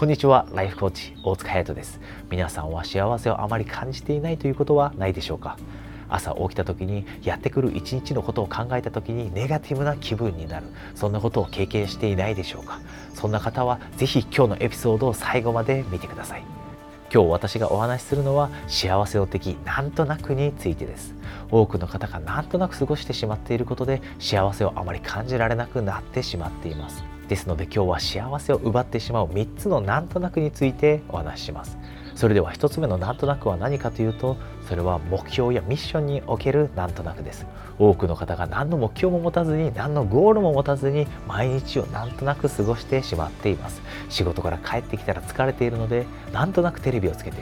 こんにちは。ライフコーチ大塚隼人です。皆さんは幸せをあまり感じていないということはないでしょうか？朝起きた時にやってくる一日のことを考えた時にネガティブな気分になる。そんなことを経験していないでしょうか？そんな方は是非今日のエピソードを最後まで見てください。今日私がお話しするのは幸せの敵なんとなくについてです。多くの方がなんとなく過ごしてしまっていることで幸せをあまり感じられなくなってしまっています。ですので今日は幸せを奪ってしまう3つのなんとなくについてお話しします。それでは1つ目のなんとなくは何かというとそれは目標やミッションにおけるなんとなくです。多くの方が何の目標も持たずに何のゴールも持たずに毎日をなんとなく過ごしてしまっています。仕事から帰ってきたら疲れているのでなんとなくテレビをつけて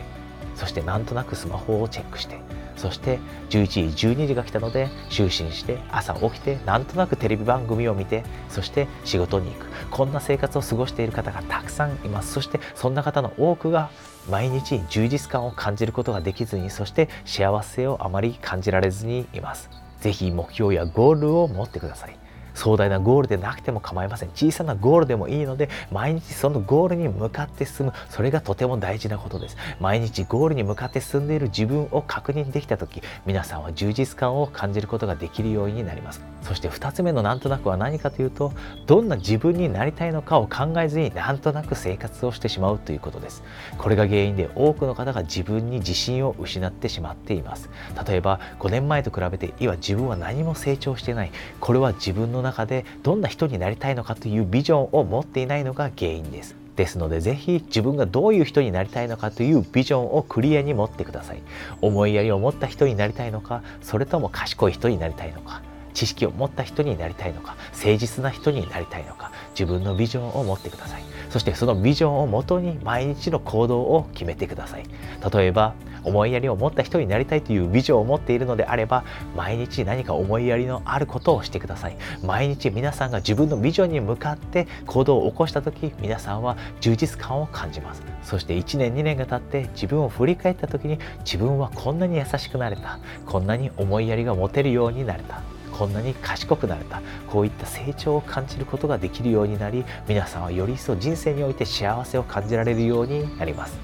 そしてなんとなくスマホをチェックしてそして11時12時が来たので就寝して朝起きてなんとなくテレビ番組を見てそして仕事に行く。こんな生活を過ごしている方がたくさんいます。そしてそんな方の多くが毎日充実感を感じることができずにそして幸せをあまり感じられずにいます。是非目標やゴールを持ってください。壮大なゴールでなくても構いません。小さなゴールでもいいので毎日そのゴールに向かって進む。それがとても大事なことです。毎日ゴールに向かって進んでいる自分を確認できた時皆さんは充実感を感じることができるようになります。そして2つ目のなんとなくは何かというとどんな自分になりたいのかを考えずになんとなく生活をしてしまうということです。これが原因で多くの方が自分に自信を失ってしまっています。例えば5年前と比べて今自分は何も成長してない。これは自分の中でどんな人になりたいのかというビジョンを持っていないのが原因です。ですのでぜひ自分がどういう人になりたいのかというビジョンをクリアに持ってください。思いやりを持った人になりたいのかそれとも賢い人になりたいのか知識を持った人になりたいのか誠実な人になりたいのか自分のビジョンを持ってください。そしてそのビジョンをもとに毎日の行動を決めてください。例えば思いやりを持った人になりたいというビジョンを持っているのであれば毎日何か思いやりのあることをしてください。毎日皆さんが自分のビジョンに向かって行動を起こした時皆さんは充実感を感じます。そして1年2年が経って自分を振り返った時に自分はこんなに優しくなれた。こんなに思いやりが持てるようになれた。こんなに賢くなれた。こういった成長を感じることができるようになり皆さんはより一層人生において幸せを感じられるようになります。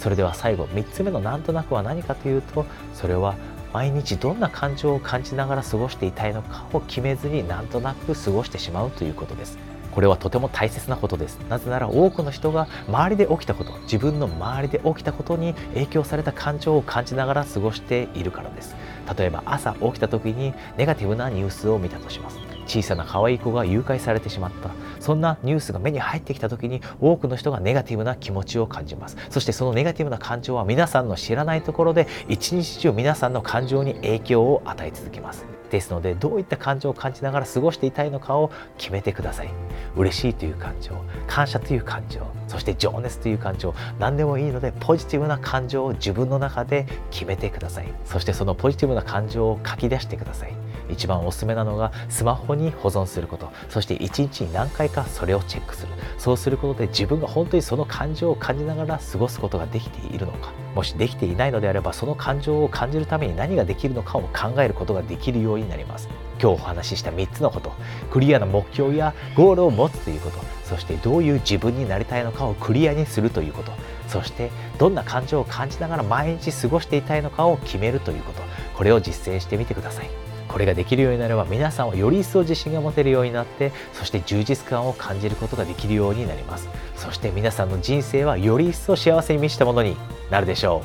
それでは最後3つ目のなんとなくは何かというとそれは毎日どんな感情を感じながら過ごしていたいのかを決めずになんとなく過ごしてしまうということです。これはとても大切なことです。なぜなら多くの人が周りで起きたこと自分の周りで起きたことに影響された感情を感じながら過ごしているからです。例えば朝起きた時にネガティブなニュースを見たとします。小さな可愛い子が誘拐されてしまった。そんなニュースが目に入ってきた時に多くの人がネガティブな気持ちを感じます。そしてそのネガティブな感情は皆さんの知らないところで一日中皆さんの感情に影響を与え続けます。ですのでどういった感情を感じながら過ごしていたいのかを決めてください。嬉しいという感情感謝という感情そして情熱という感情何でもいいのでポジティブな感情を自分の中で決めてください。そしてそのポジティブな感情を書き出してください。一番おすすめなのがスマホに保存すること。そして一日に何回かそれをチェックする。そうすることで自分が本当にその感情を感じながら過ごすことができているのか。もしできていないのであればその感情を感じるために何ができるのかを考えることができるようになります。今日お話しした3つのこと。クリアな目標やゴールを持つということ。そしてどういう自分になりたいのかをクリアにするということ。そしてどんな感情を感じながら毎日過ごしていたいのかを決めるということ。これを実践してみてください。これができるようになれば皆さんはより一層自信が持てるようになってそして充実感を感じることができるようになります。そして皆さんの人生はより一層幸せに満ちたものになるでしょ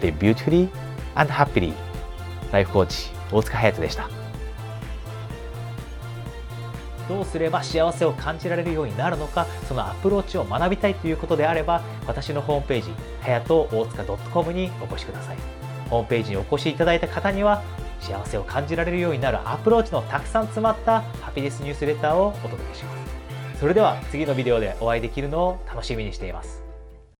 う。Live beautifully and happily ライフコーチ大塚隼人でした。どうすれば幸せを感じられるようになるのかそのアプローチを学びたいということであれば私のホームページはやと大塚 .com にお越しください。ホームページにお越しいただいた方には幸せを感じられるようになるアプローチのたくさん詰まったハピネスニュースレターをお届けします。それでは次のビデオでお会いできるのを楽しみにしています。